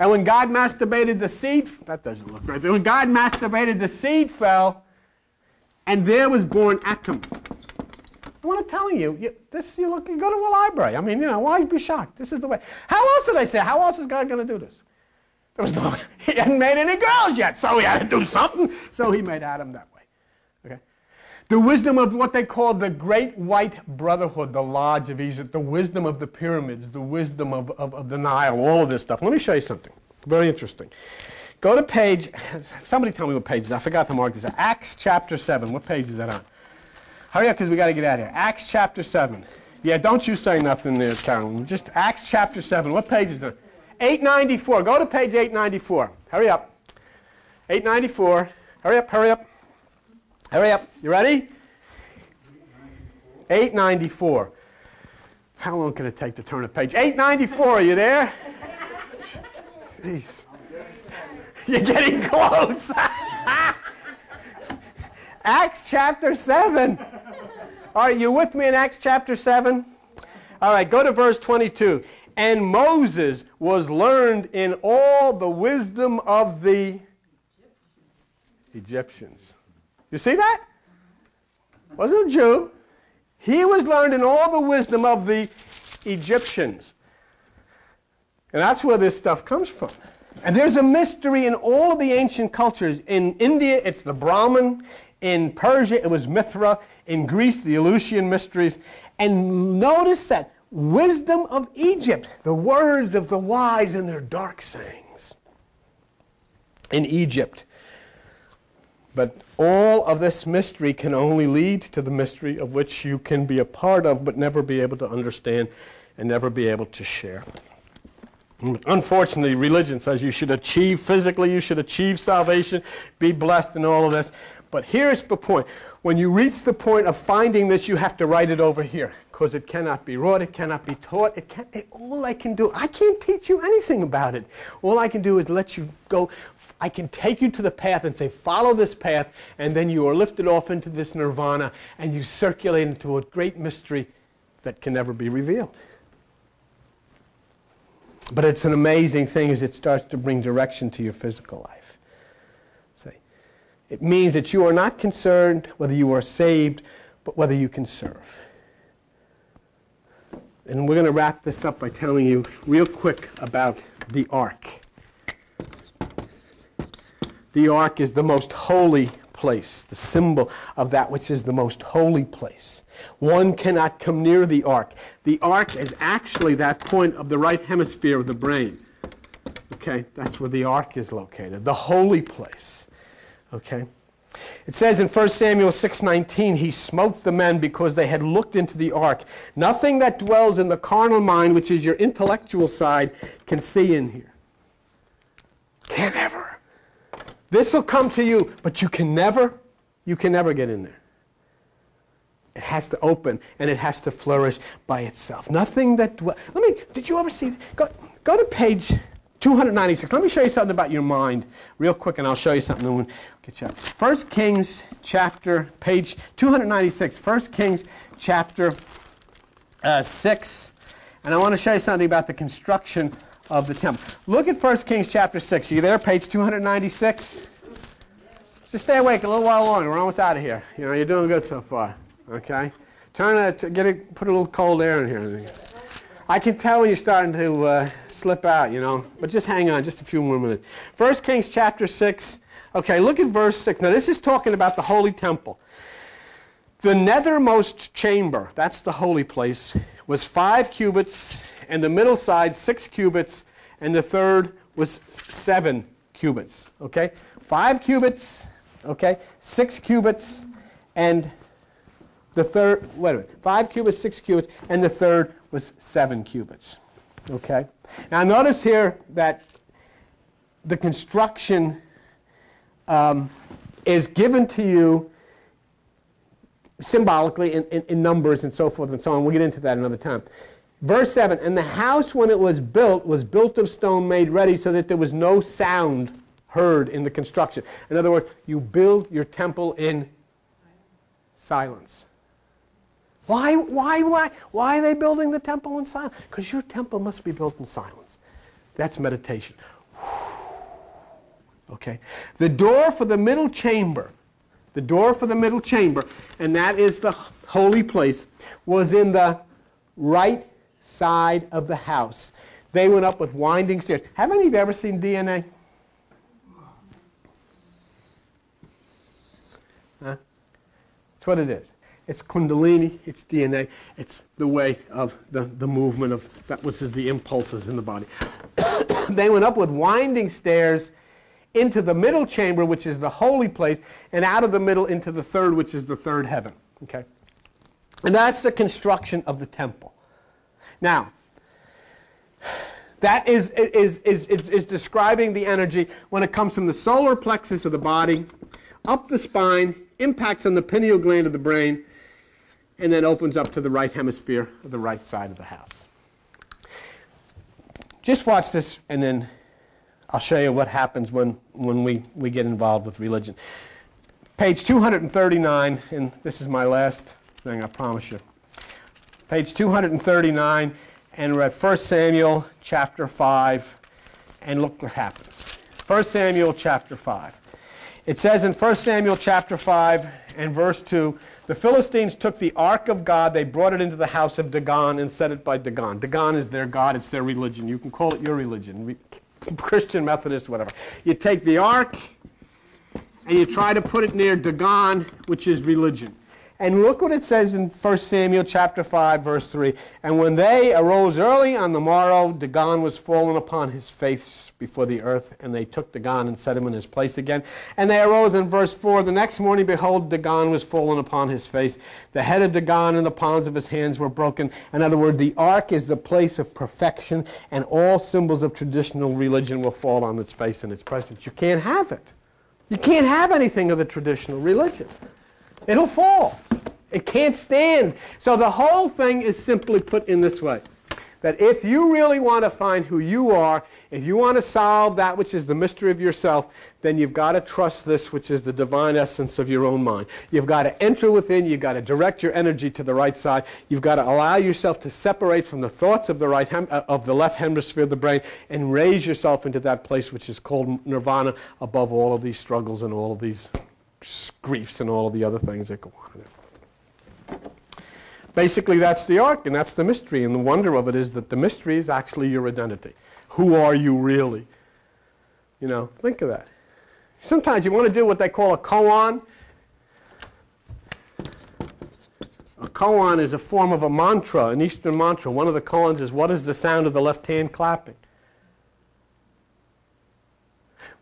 And when God masturbated, the seed, that doesn't look right. When God masturbated, the seed fell, and there was born. What I'm telling you, you, this, you look, you go to a library. I mean, you know, why be shocked? This is the way. How else did I say? How else is God going to do this? There was no, he hadn't made any girls yet, so he had to do something. So he made Adam that way. The wisdom of what they call the Great White Brotherhood, the Lodge of Egypt, the wisdom of the pyramids, the wisdom of, of, of the Nile, all of this stuff. Let me show you something. Very interesting. Go to page, somebody tell me what page is. I forgot to mark this. Acts chapter 7. What page is that on? Hurry up because we got to get out of here. Acts chapter 7. Yeah, don't you say nothing there, Carolyn. Just Acts chapter 7. What page is that? 894. Go to page 894. Hurry up. 894. Hurry up, hurry up. Hurry up. You ready? 894. How long can it take to turn a page? 894. Are you there? Jeez. You're getting close. Acts chapter 7. All right, you with me in Acts chapter 7? All right, go to verse 22. And Moses was learned in all the wisdom of the Egyptians. You see that? Wasn't a Jew. He was learned in all the wisdom of the Egyptians. And that's where this stuff comes from. And there's a mystery in all of the ancient cultures. In India, it's the Brahman. In Persia, it was Mithra. In Greece, the Eleusinian mysteries. And notice that wisdom of Egypt, the words of the wise and their dark sayings. In Egypt. But all of this mystery can only lead to the mystery of which you can be a part of, but never be able to understand and never be able to share. Unfortunately, religion says you should achieve physically, you should achieve salvation, be blessed, and all of this. But here's the point. When you reach the point of finding this, you have to write it over here because it cannot be wrought, it cannot be taught. It can't, it, all I can do, I can't teach you anything about it. All I can do is let you go. I can take you to the path and say, follow this path, and then you are lifted off into this nirvana and you circulate into a great mystery that can never be revealed. But it's an amazing thing as it starts to bring direction to your physical life. See? It means that you are not concerned whether you are saved, but whether you can serve. And we're going to wrap this up by telling you real quick about the ark. The ark is the most holy place, the symbol of that which is the most holy place. One cannot come near the ark. The ark is actually that point of the right hemisphere of the brain. Okay, that's where the ark is located, the holy place. Okay? It says in 1 Samuel 6:19, he smote the men because they had looked into the ark. Nothing that dwells in the carnal mind, which is your intellectual side, can see in here. Can't ever. This will come to you, but you can never, you can never get in there. It has to open and it has to flourish by itself. Nothing that. Let me. Did you ever see? Go, go to page 296. Let me show you something about your mind real quick, and I'll show you something. We'll get you up. First Kings chapter page 296. First Kings chapter uh, six, and I want to show you something about the construction of the temple. Look at 1 Kings chapter 6. Are you there? Page 296? Just stay awake a little while longer. We're almost out of here. You know, you're doing good so far. Okay? Turn to get it, put a little cold air in here. I can tell when you're starting to uh, slip out, you know. But just hang on, just a few more minutes. 1 Kings chapter 6. Okay, look at verse 6. Now, this is talking about the holy temple. The nethermost chamber, that's the holy place, was five cubits and the middle side six cubits, and the third was seven cubits. Okay? Five cubits, okay, six cubits, and the third, wait a minute, five cubits, six cubits, and the third was seven cubits. Okay? Now notice here that the construction um, is given to you symbolically in, in, in numbers and so forth and so on. We'll get into that another time. Verse 7 And the house, when it was built, was built of stone made ready so that there was no sound heard in the construction. In other words, you build your temple in silence. Why, why, why? Why are they building the temple in silence? Because your temple must be built in silence. That's meditation. Okay? The door for the middle chamber, the door for the middle chamber, and that is the holy place, was in the right side of the house. They went up with winding stairs. Have any of you ever seen DNA? Huh? That's what it is. It's kundalini, it's DNA, it's the way of the, the movement of that which is the impulses in the body. they went up with winding stairs into the middle chamber, which is the holy place, and out of the middle into the third, which is the third heaven. Okay? And that's the construction of the temple. Now, that is, is, is, is, is describing the energy when it comes from the solar plexus of the body, up the spine, impacts on the pineal gland of the brain, and then opens up to the right hemisphere of the right side of the house. Just watch this, and then I'll show you what happens when, when we, we get involved with religion. Page 239, and this is my last thing, I promise you. Page 239, and we're at 1 Samuel chapter 5, and look what happens. 1 Samuel chapter 5. It says in 1 Samuel chapter 5 and verse 2 the Philistines took the ark of God, they brought it into the house of Dagon and set it by Dagon. Dagon is their God, it's their religion. You can call it your religion, Christian, Methodist, whatever. You take the ark and you try to put it near Dagon, which is religion. And look what it says in 1 Samuel chapter 5, verse 3. And when they arose early on the morrow, Dagon was fallen upon his face before the earth, and they took Dagon and set him in his place again. And they arose in verse 4. The next morning, behold, Dagon was fallen upon his face. The head of Dagon and the palms of his hands were broken. In other words, the ark is the place of perfection, and all symbols of traditional religion will fall on its face in its presence. You can't have it. You can't have anything of the traditional religion. It'll fall. It can't stand. So the whole thing is simply put in this way that if you really want to find who you are, if you want to solve that which is the mystery of yourself, then you've got to trust this, which is the divine essence of your own mind. You've got to enter within, you've got to direct your energy to the right side, you've got to allow yourself to separate from the thoughts of the, right hem- uh, of the left hemisphere of the brain and raise yourself into that place which is called nirvana above all of these struggles and all of these griefs and all of the other things that go on in. Basically, that's the ark and that's the mystery. And the wonder of it is that the mystery is actually your identity. Who are you really? You know, think of that. Sometimes you want to do what they call a koan. A koan is a form of a mantra, an Eastern mantra. One of the koans is, What is the sound of the left hand clapping?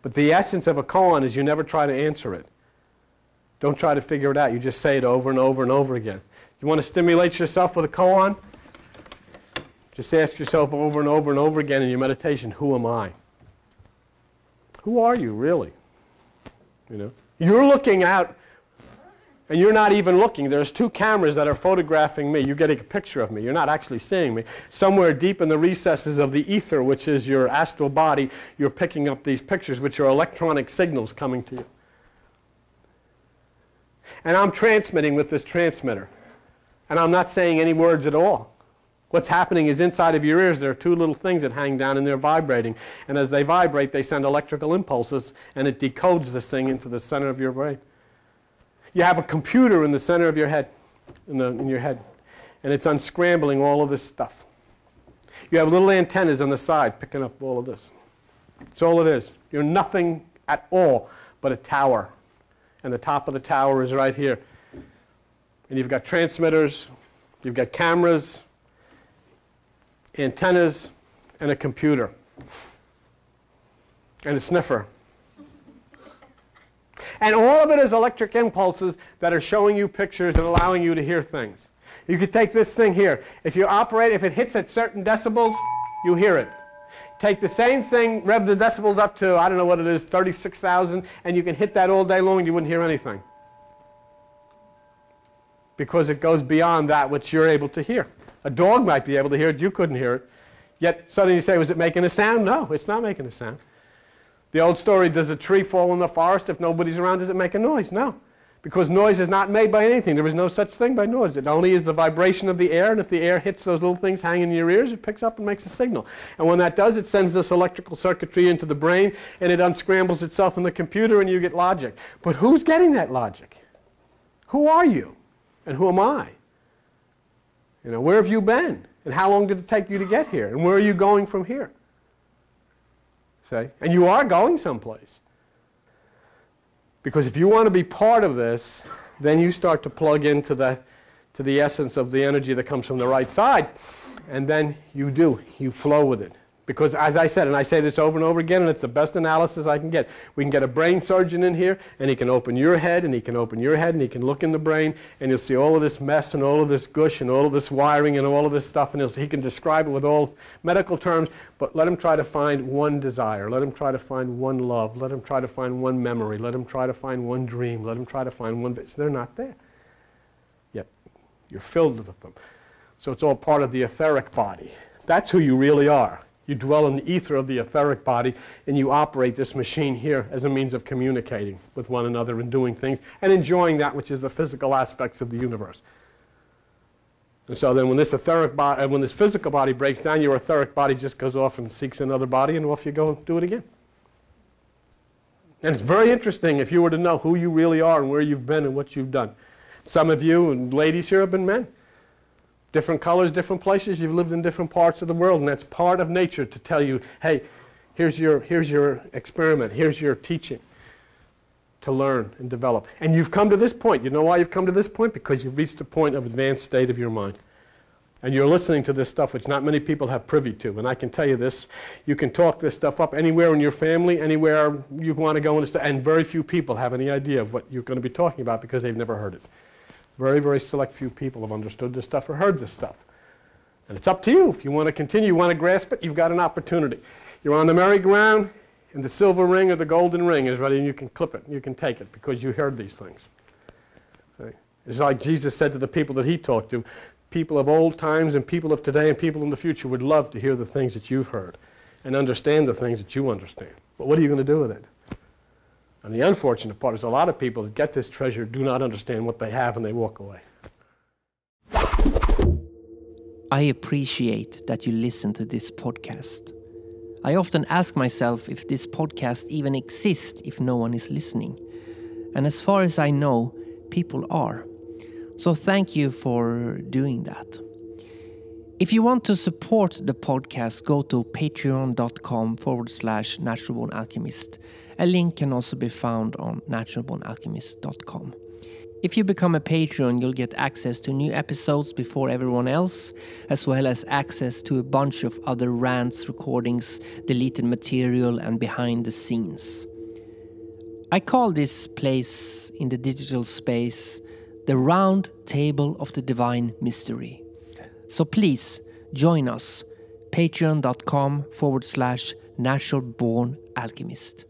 But the essence of a koan is you never try to answer it. Don't try to figure it out. You just say it over and over and over again. You want to stimulate yourself with a koan? Just ask yourself over and over and over again in your meditation, who am I? Who are you really? You know, you're looking out and you're not even looking. There's two cameras that are photographing me. You're getting a picture of me. You're not actually seeing me. Somewhere deep in the recesses of the ether, which is your astral body, you're picking up these pictures, which are electronic signals coming to you. And I'm transmitting with this transmitter. And I'm not saying any words at all. What's happening is inside of your ears, there are two little things that hang down and they're vibrating. And as they vibrate, they send electrical impulses and it decodes this thing into the center of your brain. You have a computer in the center of your head, in, the, in your head, and it's unscrambling all of this stuff. You have little antennas on the side picking up all of this. That's all it is. You're nothing at all but a tower. And the top of the tower is right here. And you've got transmitters, you've got cameras, antennas, and a computer, and a sniffer. And all of it is electric impulses that are showing you pictures and allowing you to hear things. You could take this thing here. If you operate, if it hits at certain decibels, you hear it. Take the same thing, rev the decibels up to, I don't know what it is, 36,000, and you can hit that all day long and you wouldn't hear anything. because it goes beyond that which you're able to hear. A dog might be able to hear it, you couldn't hear it. Yet suddenly you say, was it making a sound? No, it's not making a sound. The old story, does a tree fall in the forest if nobody's around? Does it make a noise? No. Because noise is not made by anything. There is no such thing by noise. It only is the vibration of the air, and if the air hits those little things hanging in your ears, it picks up and makes a signal. And when that does, it sends this electrical circuitry into the brain, and it unscrambles itself in the computer, and you get logic. But who's getting that logic? Who are you? And who am I? You know, where have you been? And how long did it take you to get here? And where are you going from here? Say, And you are going someplace. Because if you want to be part of this, then you start to plug into the, to the essence of the energy that comes from the right side. And then you do, you flow with it. Because as I said, and I say this over and over again, and it's the best analysis I can get, we can get a brain surgeon in here, and he can open your head, and he can open your head, and he can look in the brain, and you'll see all of this mess, and all of this gush, and all of this wiring, and all of this stuff, and he can describe it with all medical terms, but let him try to find one desire. Let him try to find one love. Let him try to find one memory. Let him try to find one dream. Let him try to find one vision. They're not there. Yet you're filled with them. So it's all part of the etheric body. That's who you really are. You dwell in the ether of the etheric body, and you operate this machine here as a means of communicating with one another and doing things and enjoying that which is the physical aspects of the universe. And so then when this etheric body, uh, when this physical body breaks down, your etheric body just goes off and seeks another body, and off you go and do it again. And it's very interesting if you were to know who you really are and where you've been and what you've done. Some of you and ladies here have been men. Different colors, different places. You've lived in different parts of the world, and that's part of nature to tell you, hey, here's your, here's your experiment, here's your teaching to learn and develop. And you've come to this point. You know why you've come to this point? Because you've reached a point of advanced state of your mind. And you're listening to this stuff which not many people have privy to. And I can tell you this, you can talk this stuff up anywhere in your family, anywhere you want to go, and, very few people have any idea of what you're going to be talking about because they've never heard it. Very, very select few people have understood this stuff or heard this stuff. And it's up to you. If you want to continue, you want to grasp it, you've got an opportunity. You're on the merry-go-round, and the silver ring or the golden ring is ready, and you can clip it, you can take it because you heard these things. See? It's like Jesus said to the people that he talked to people of old times and people of today and people in the future would love to hear the things that you've heard and understand the things that you understand. But what are you going to do with it? And the unfortunate part is a lot of people that get this treasure do not understand what they have and they walk away.
I appreciate that you listen to this podcast. I often ask myself if this podcast even exists if no one is listening. And as far as I know, people are. So thank you for doing that. If you want to support the podcast, go to patreon.com forward slash naturalborn alchemist. A link can also be found on naturalbornalchemist.com. If you become a Patreon, you'll get access to new episodes before everyone else, as well as access to a bunch of other rants, recordings, deleted material, and behind the scenes. I call this place in the digital space the round table of the divine mystery. So please join us, patreon.com forward slash naturalborn alchemist.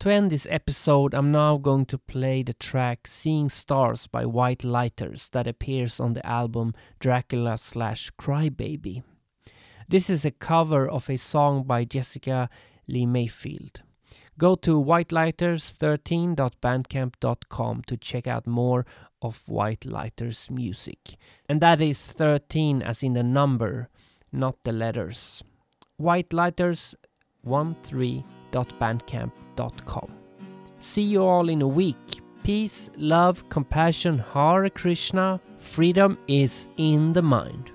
To end this episode, I'm now going to play the track Seeing Stars by White Lighters that appears on the album Dracula slash Crybaby. This is a cover of a song by Jessica Lea Mayfield. Go to whitelighters13.bandcamp.com to check out more of White Lighters music. And that is 13 as in the number, not the letters. White Lighters 13.bandcamp.com. See you all in a week. Peace, love, compassion, Hare Krishna. Freedom is in the mind.